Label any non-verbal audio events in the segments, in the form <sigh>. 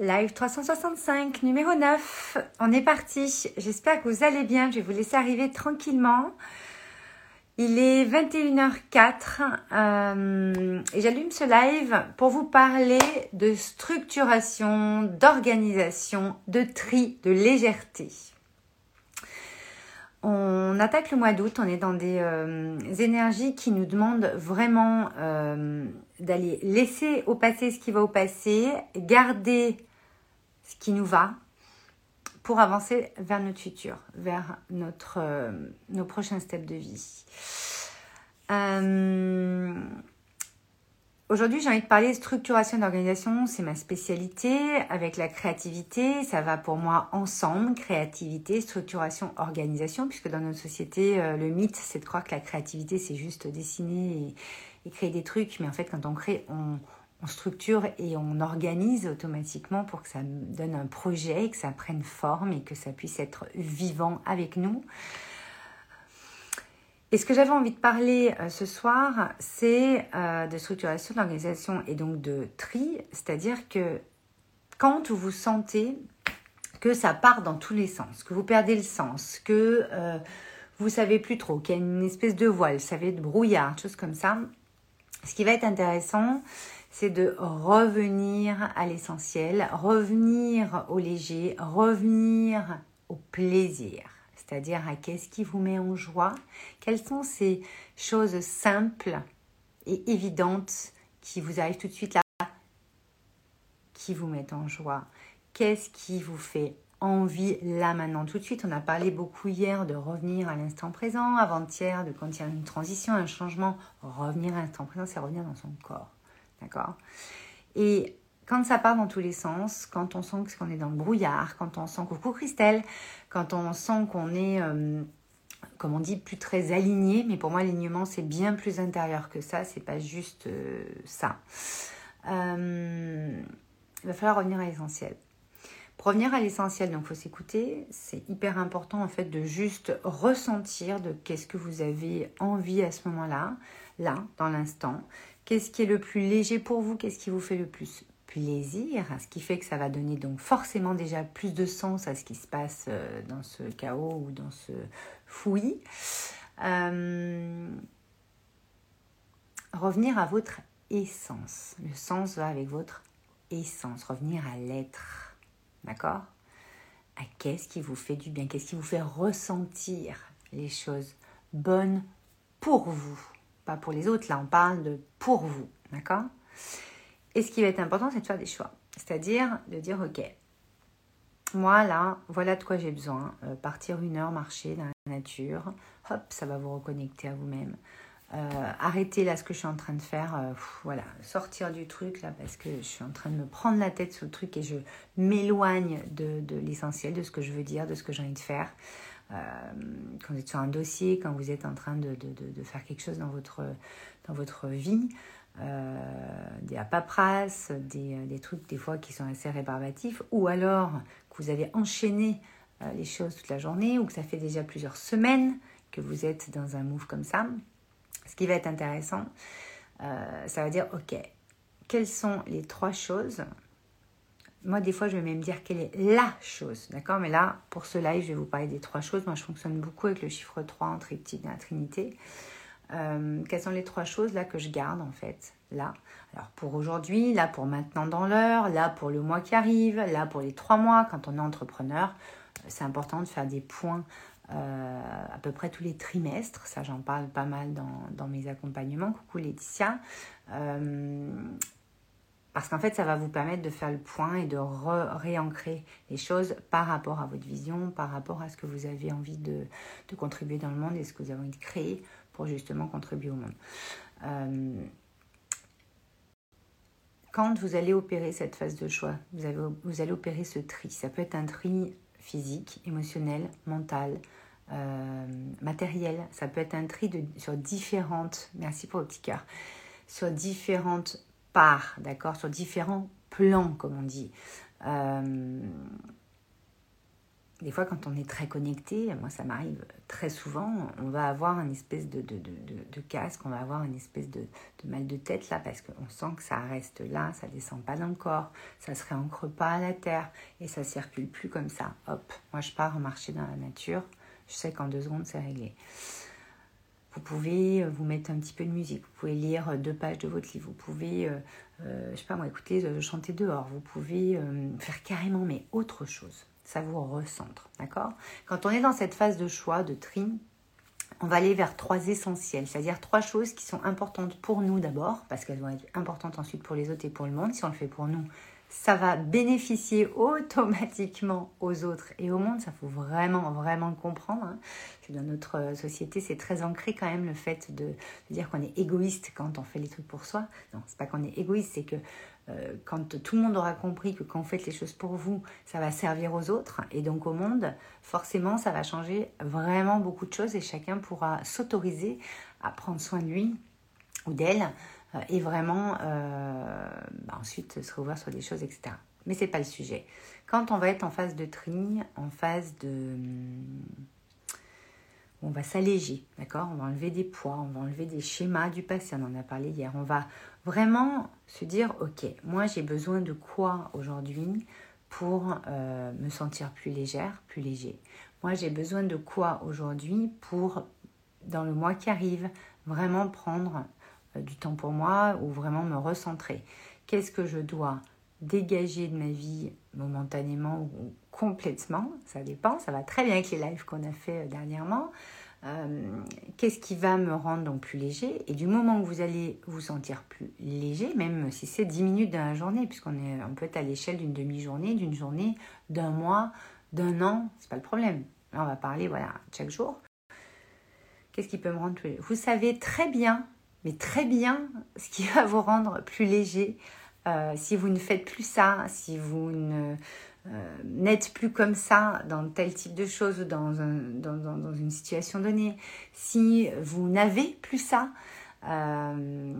live 365, numéro 9. On est parti. J'espère que vous allez bien. Je vais vous laisser arriver tranquillement. Il est 21h04 euh, et j'allume ce live pour vous parler de structuration, d'organisation, de tri, de légèreté. On attaque le mois d'août, on est dans des euh, énergies qui nous demandent vraiment euh, d'aller laisser au passé ce qui va au passé, garder ce qui nous va pour avancer vers notre futur, vers notre, euh, nos prochains steps de vie. Aujourd'hui, j'ai envie de parler de structuration d'organisation, c'est ma spécialité. Avec la créativité, ça va pour moi ensemble, créativité, structuration, organisation, puisque dans notre société, euh, le mythe, c'est de croire que la créativité, c'est juste dessiner et, créer des trucs. Mais en fait, quand on crée, on, on, structure et on organise automatiquement pour que ça donne un projet, que ça prenne forme et que ça puisse être vivant avec nous. Et ce que j'avais envie de parler euh, ce soir, c'est euh, de structuration d'organisation et donc de tri, c'est-à-dire que quand vous sentez que ça part dans tous les sens, que vous perdez le sens, que euh, vous savez plus trop, qu'il y a une espèce de voile, vous savez, de brouillard, choses comme ça, ce qui va être intéressant, c'est de revenir à l'essentiel, revenir au léger, revenir au plaisir c'est-à-dire à, qu'est-ce qui vous met en joie, quelles sont ces choses simples et évidentes qui vous arrivent tout de suite là, qui vous mettent en joie, qu'est-ce qui vous fait envie là maintenant? Tout de suite. On a parlé beaucoup hier de revenir à l'instant présent, avant-hier de quand il y a une transition, un changement, revenir à l'instant présent, c'est revenir dans son corps. D'accord? Et quand ça part dans tous les sens, quand on sent qu'on est dans le brouillard, quand on sent coucou Christelle, quand on sent qu'on est, euh, comme on dit, plus très aligné, mais pour moi l'alignement c'est bien plus intérieur que ça, c'est pas juste euh, ça. Euh, il va falloir revenir à l'essentiel. Pour revenir à l'essentiel, donc faut s'écouter, c'est hyper important en fait de juste ressentir de qu'est-ce que vous avez envie à ce moment-là, là, dans l'instant. Qu'est-ce qui est le plus léger pour vous Qu'est-ce qui vous fait le plus plaisir, ce qui fait que ça va donner donc forcément déjà plus de sens à ce qui se passe euh, dans ce chaos ou dans ce fouillis. Euh, revenir à votre essence. Le sens va avec votre essence. Revenir à l'être. D'accord? À qu'est-ce qui vous fait du bien? Qu'est-ce qui vous fait ressentir les choses bonnes pour vous? Pas pour les autres, là on parle de pour vous. D'accord? Et ce qui va être important, c'est de faire des choix. C'est-à-dire de dire, ok, moi là, voilà de quoi j'ai besoin. Euh, partir une heure, marcher dans la nature, hop, ça va vous reconnecter à vous-même. Euh, arrêter là ce que je suis en train de faire, euh, voilà, sortir du truc là parce que je suis en train de me prendre la tête sur le truc et je m'éloigne de, l'essentiel, de ce que je veux dire, de ce que j'ai envie de faire. quand vous êtes sur un dossier, quand vous êtes en train de, faire quelque chose dans votre vie, euh, des paperasses, des, euh, des, trucs des fois qui sont assez rébarbatifs, ou alors que vous avez enchaîné euh, les choses toute la journée, ou que ça fait déjà plusieurs semaines que vous êtes dans un move comme ça. Ce qui va être intéressant, ça va dire, ok, quelles sont les trois choses? Moi, des fois, je vais même dire quelle est la chose, d'accord? Mais là, pour ce live, je vais vous parler des trois choses. Moi, je fonctionne beaucoup avec le chiffre 3 en triptyque dans la Trinité. Euh, quelles sont les trois choses là que je garde en fait là? Alors pour aujourd'hui, là pour maintenant dans l'heure, là pour le mois qui arrive, là pour les trois mois quand on est entrepreneur, euh, c'est important de faire des points euh, à peu près tous les trimestres. Ça j'en parle pas mal dans, mes accompagnements. Coucou Laetitia. parce qu'en fait, ça va vous permettre de faire le point et de réancrer les choses par rapport à votre vision, par rapport à ce que vous avez envie de contribuer dans le monde et ce que vous avez envie de créer justement contribuer au monde. Euh, quand vous allez opérer cette phase de choix, vous, allez opérer ce tri. Ça peut être un tri physique, émotionnel, mental, euh, matériel. Ça peut être un tri de, sur différentes, merci pour le petit cœur, sur différentes parts, d'accord, sur différents plans, comme on dit. Euh, des fois, quand on est très connecté, moi ça m'arrive très souvent, on va avoir une espèce de, casque, on va avoir une espèce de, mal de tête là, parce qu'on sent que ça reste là, ça descend pas dans le corps, ça se réancre pas à la terre, et ça circule plus comme ça. Hop, moi je pars marcher dans la nature, je sais qu'en deux secondes c'est réglé. Vous pouvez vous mettre un petit peu de musique, vous pouvez lire deux pages de votre livre, vous pouvez, euh, euh, je sais pas moi, écouter, euh, chanter dehors, vous pouvez faire carrément mais autre chose ça vous recentre, d'accord? Quand on est dans cette phase de choix, de tri, on va aller vers trois essentiels, c'est-à-dire trois choses qui sont importantes pour nous d'abord, parce qu'elles vont être importantes ensuite pour les autres et pour le monde. Si on le fait pour nous, ça va bénéficier <laughs> automatiquement aux autres et au monde. Ça faut vraiment, vraiment le comprendre. Hein. Dans notre euh, société, c'est très ancré quand même le fait de, dire qu'on est égoïste quand on fait les trucs pour soi. Non, c'est pas qu'on est égoïste, c'est que quand tout le monde aura compris que quand vous faites les choses pour vous, ça va servir aux autres et donc au monde, forcément, ça va changer vraiment beaucoup de choses et chacun pourra s'autoriser à prendre soin de lui ou d'elle euh, et vraiment euh, bah, ensuite se rouvrir sur des choses, etc. Mais c'est pas le sujet. Quand on va être en phase de tri, en phase de hum, on va s'alléger, d'accord? On va enlever des poids, on va enlever des schémas du passé, on en a parlé hier. On va vraiment se dire, ok, moi j'ai besoin de quoi aujourd'hui pour euh, me sentir plus légère, plus léger? Moi j'ai besoin de quoi aujourd'hui pour, dans le mois qui arrive, vraiment prendre euh, du temps pour moi ou vraiment me recentrer? Qu'est-ce que je dois dégager de ma vie momentanément complètement Ça dépend, ça va très bien avec les lives qu'on a fait euh, dernièrement. Euh, qu'est-ce qui va me rendre donc plus léger? Et du moment où vous allez vous sentir plus léger, même si c'est 10 minutes dans la journée, puisqu'on est, on peut être à l'échelle d'une demi-journée, d'une journée, d'un mois, d'un an, c'est pas le problème. Là, on va parler, voilà, chaque jour. Qu'est-ce qui peut me rendre plus léger? Vous savez très bien mais très bien ce qui <laughs> va vous rendre plus léger. Euh, si vous ne faites plus ça, si vous ne, n'êtes plus comme ça dans tel type de choses, dans, dans, une situation donnée, si vous n'avez plus ça, euh,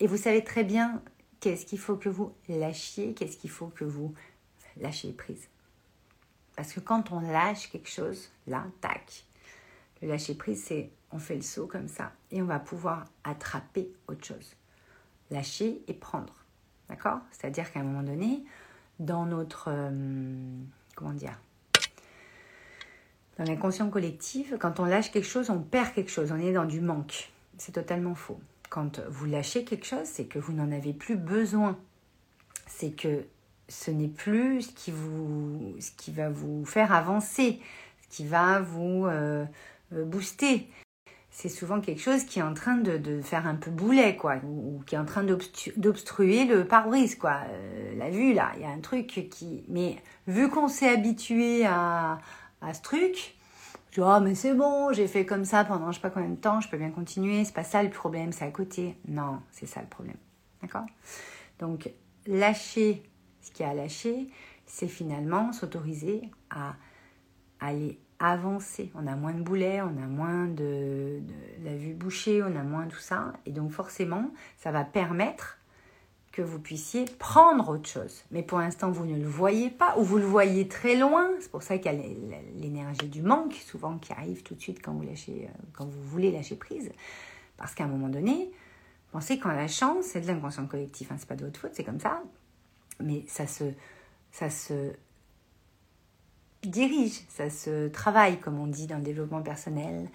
et vous savez très bien qu'est-ce qu'il faut que vous lâchiez, qu'est-ce qu'il faut que vous lâchiez prise. Parce que quand on lâche quelque chose, là, tac, le lâcher prise, c'est on fait le saut comme ça et on va pouvoir attraper autre chose. Lâcher et prendre. D'accord? C'est-à-dire qu'à un moment donné, dans notre. Euh, comment dire Dans l'inconscient collectif, quand on lâche quelque chose, on perd quelque chose. On est dans du manque. C'est totalement faux. Quand vous lâchez quelque chose, c'est que vous n'en avez plus besoin. C'est que ce n'est plus ce qui, vous, ce qui va vous faire avancer, ce qui va vous euh, euh, booster c'est souvent quelque chose qui est en train de, faire un peu boulet, quoi, ou, qui est en train d'obstruer le pare-brise, quoi. Euh, la vue, là, il y a un truc qui... Mais vu qu'on s'est habitué à, ce truc, je dis, oh, mais c'est bon, j'ai fait comme ça pendant je sais pas combien de temps, je peux bien continuer, c'est pas ça le problème, c'est à côté. Non, c'est ça le problème. D'accord? Donc, lâcher ce qu'il y a à lâcher, c'est finalement s'autoriser à aller avancer. On a moins de boulets, on a moins de, la vue bouchée, on a moins tout ça. Et donc forcément, ça va permettre que vous puissiez prendre autre chose. Mais pour l'instant, vous ne le voyez pas ou vous le voyez très loin. C'est pour ça qu'il y a l'énergie du manque, souvent qui arrive tout de suite quand vous, lâchez, euh, quand vous voulez lâcher prise. Parce qu'à un moment donné, pensez qu'en lâchant, c'est de l'inconscient collectif. Hein, c'est pas de votre faute, c'est comme ça. Mais ça se, ça se dirige, ça se travaille, comme on dit dans le développement personnel,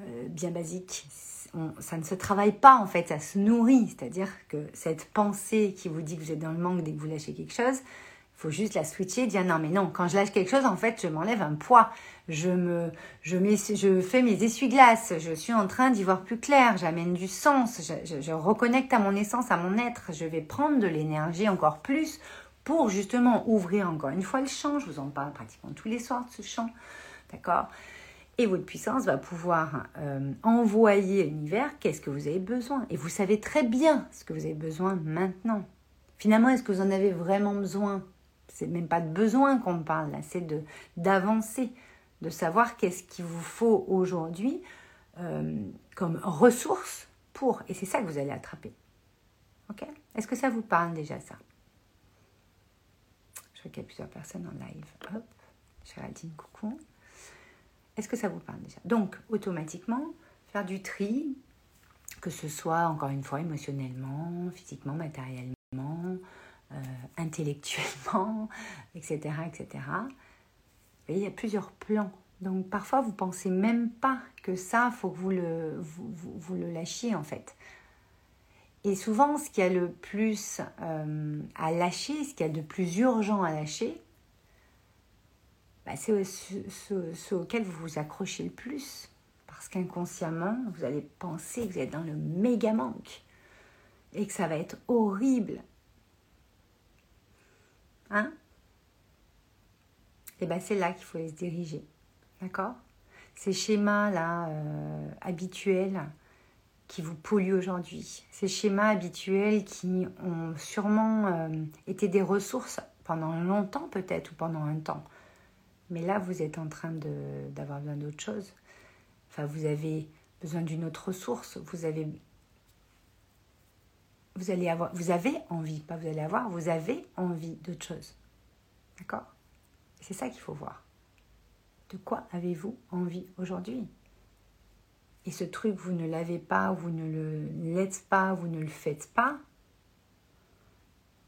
euh, bien basique. ça ne se travaille pas en fait, ça se nourrit. C'est-à-dire que cette pensée qui vous dit que vous êtes dans le manque dès que vous lâchez quelque chose, il faut juste la switcher, dire non mais non, quand je lâche quelque chose, en fait, je m'enlève un poids. Je me, je, mets, je fais mes essuie-glaces, je suis en train d'y voir plus clair, j'amène du sens, je, je reconnecte à mon essence, à mon être, je vais prendre de l'énergie encore plus pour justement ouvrir encore une fois le champ. Je vous en parle pratiquement tous les soirs de ce champ. D'accord? Et votre puissance va pouvoir euh, envoyer à l'univers qu'est-ce que vous avez besoin? Et vous savez très bien ce que vous avez besoin maintenant. Finalement, est-ce que vous en avez vraiment besoin? C'est même pas de besoin qu'on parle là, c'est de d'avancer, de savoir qu'est-ce qu'il vous faut aujourd'hui euh, comme ressource pour. Et c'est ça que vous allez attraper. Ok? Est-ce que ça vous parle déjà ça? Je vois qu'il y a plusieurs personnes en live. Hop. Géraldine, coucou. Est-ce que ça vous parle déjà? Donc, automatiquement, faire du tri, que ce soit, encore une fois, émotionnellement, physiquement, matériellement, euh, intellectuellement, etc., <laughs> etc. Et il y a plusieurs plans. Donc, parfois, vous pensez même pas que ça, faut que vous le, vous, le lâchiez, en fait. Et souvent, ce qui a le plus euh, à lâcher, ce qui a de plus urgent à lâcher, bah, c'est ce, auquel vous vous accrochez le plus. Parce qu'inconsciemment, vous allez penser que vous êtes dans le méga manque et que ça va être horrible. Hein? Et bien c'est là qu'il faut se diriger. D'accord? Ces schémas-là euh, habituels qui vous polluent aujourd'hui, ces schémas habituels qui ont sûrement euh, été des ressources pendant longtemps peut-être ou pendant un temps. Mais là, vous êtes en train d'avoir besoin d'autre chose. Enfin, vous avez besoin d'une autre ressource. Vous avez, vous allez avoir, vous avez envie, pas vous allez avoir, vous avez envie d'autre chose. D'accord? C'est ça qu'il faut voir. De quoi avez-vous envie aujourd'hui? Et ce truc, vous ne l'avez pas, vous ne le l'êtes pas, vous ne le faites pas,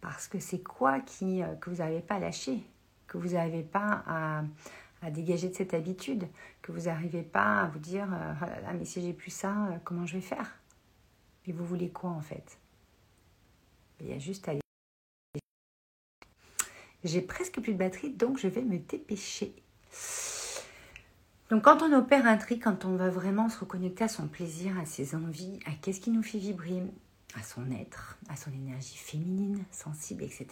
parce que c'est quoi qui, euh, que vous n'avez pas lâché que vous n'arrivez pas à, dégager de cette habitude, que vous n'arrivez pas à vous dire oh là là, mais si j'ai plus ça, euh, comment je vais faire? Et vous voulez quoi en fait? Il y a juste à. J'ai presque plus de batterie, donc je vais me dépêcher. Donc quand on opère un tri, quand on va vraiment se reconnecter à son plaisir, à ses envies, à qu'est-ce qui nous fait vibrer, à son être, à son énergie féminine, sensible, etc.,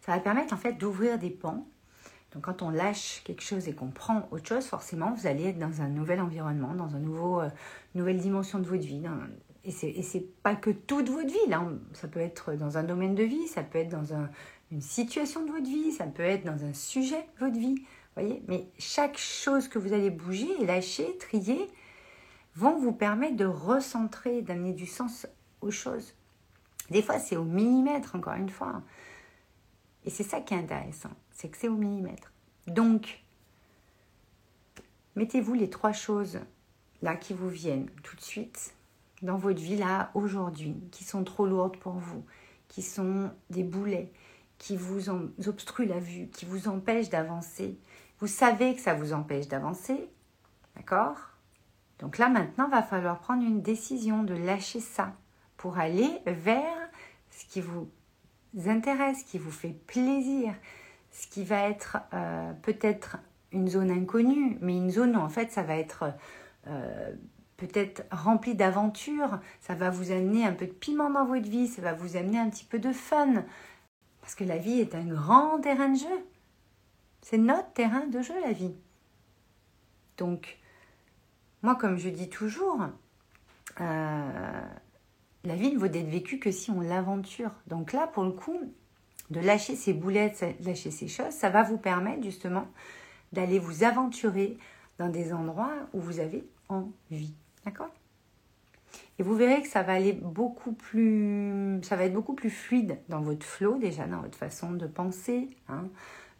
ça va permettre en fait d'ouvrir des pans donc quand on lâche quelque chose et qu'on prend autre chose, forcément, vous allez être dans un nouvel environnement, dans une nouveau, euh, nouvelle dimension de votre vie. Et ce n'est pas que toute votre vie. Ça peut être dans un domaine de vie, ça peut être dans une situation de votre vie, ça peut être dans un sujet de votre vie. Voyez Mais chaque chose que vous allez bouger lâcher, trier, vont vous permettre de recentrer, d'amener du sens aux choses. Des fois, c'est au millimètre, encore une fois. Et c'est ça qui est intéressant c'est que c'est au millimètre. Donc, mettez-vous les trois choses là qui vous viennent tout de suite dans votre vie là aujourd'hui, qui sont trop lourdes pour vous, qui sont des boulets, qui vous obstruent la vue, qui vous empêchent d'avancer. Vous savez que ça vous empêche d'avancer, d'accord? Donc là maintenant, va falloir prendre une décision de lâcher ça pour aller vers ce qui vous intéresse, qui vous fait plaisir, ce qui va être euh, peut-être une zone inconnue, mais une zone où en fait ça va être euh, peut-être rempli d'aventures, ça va vous amener un peu de piment dans votre vie, ça va vous amener un petit peu de fun. Parce que la vie est un grand terrain de jeu. C'est notre terrain de jeu, la vie. Donc, moi, comme je dis toujours, euh, la vie ne vaut d'être vécue que si on l'aventure. Donc là, pour le coup, de lâcher ces boulettes, lâcher ces choses, ça va vous permettre justement d'aller vous aventurer dans des endroits où vous avez envie. D'accord? Et vous verrez que ça va aller beaucoup plus, ça va être beaucoup plus fluide dans votre flow déjà, dans votre façon de penser. Hein.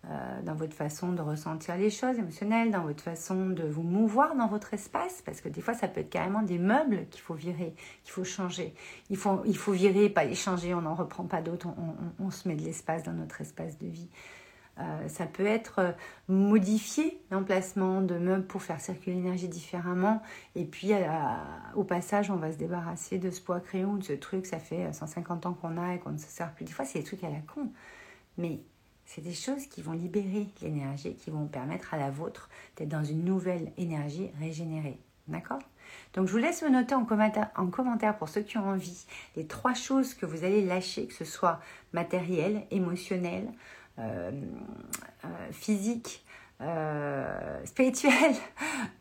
Euh, dans votre façon de ressentir les choses émotionnelles, dans votre façon de vous mouvoir dans votre espace, parce que des fois ça peut être carrément des meubles qu'il faut virer, qu'il faut changer. Il faut, il faut virer, pas les changer, on n'en reprend pas d'autres, on, se met de l'espace dans notre espace de vie. Euh, ça peut être euh, modifier l'emplacement de meubles pour faire circuler l'énergie différemment. Et puis, au passage, on va se débarrasser de ce poids crayon, de ce truc, ça fait 150 ans qu'on a et qu'on ne se sert plus. Des fois, c'est des trucs à la con. Mais c'est des choses qui vont libérer l'énergie, qui vont permettre à la vôtre d'être dans une nouvelle énergie régénérée. D'accord? Donc je vous laisse me noter en commentaire, en commentaire pour ceux qui ont envie les trois choses que vous allez lâcher, que ce soit matériel, émotionnel, euh, euh, physique, euh, spirituel.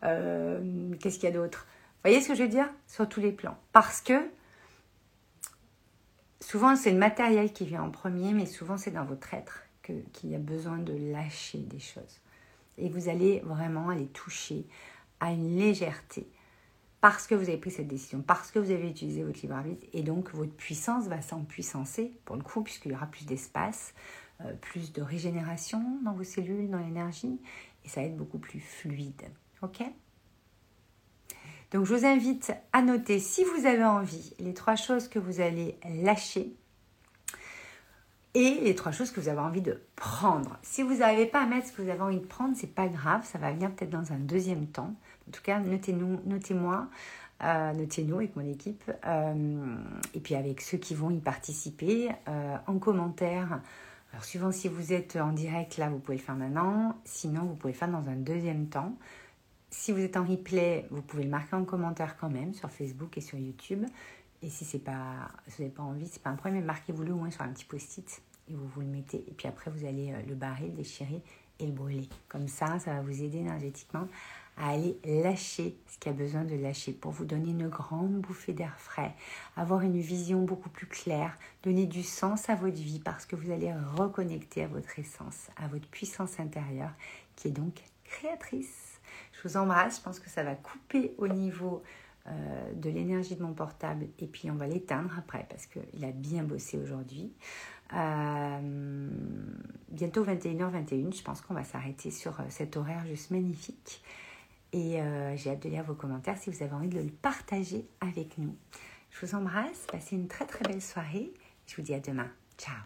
<laughs> Qu'est-ce qu'il y a d'autre? Vous voyez ce que je veux dire? Sur tous les plans. Parce que souvent c'est le matériel qui vient en premier, mais souvent c'est dans votre être qu'il y a besoin de lâcher des choses. Et vous allez vraiment aller toucher à une légèreté parce que vous avez pris cette décision, parce que vous avez utilisé votre libre arbitre, et donc votre puissance va s'empuissancer, pour le coup, puisqu'il y aura plus d'espace, euh, plus de régénération dans vos cellules, dans l'énergie, et ça va être beaucoup plus fluide. Ok? Donc je vous invite à noter, si vous avez envie, les trois choses que vous allez lâcher et les trois choses que vous avez envie de prendre. Si vous n'arrivez pas à mettre ce que vous avez envie de prendre, c'est pas grave, ça va venir peut-être dans un deuxième temps. En tout cas, notez-nous, notez-moi, euh, notez-nous avec mon équipe euh, et puis avec ceux qui vont y participer euh, en commentaire. Alors, suivant si vous êtes en direct, là, vous pouvez le faire maintenant. Sinon, vous pouvez le faire dans un deuxième temps. Si vous êtes en replay, vous pouvez le marquer en commentaire quand même sur Facebook et sur YouTube. Et si c'est pas, si vous n'avez pas envie, c'est pas un problème, marquez-vous-le au moins sur un petit post-it et vous vous le mettez. Et puis après, vous allez le barrer, le déchirer et le brûler. Comme ça, ça va vous aider énergétiquement à aller lâcher ce qui a besoin de lâcher pour vous donner une grande bouffée d'air frais, avoir une vision beaucoup plus claire, donner du sens à votre vie parce que vous allez reconnecter à votre essence, à votre puissance intérieure qui est donc créatrice. Je vous embrasse, je pense que ça va couper au niveau euh, de l'énergie de mon portable et puis on va l'éteindre après parce qu'il a bien bossé aujourd'hui. Euh, bientôt 21h21, je pense qu'on va s'arrêter sur euh, cet horaire juste magnifique. Et j'ai hâte de lire vos commentaires si vous avez envie de le partager avec nous. Je vous embrasse, passez une très très belle soirée. Je vous dis à demain. Ciao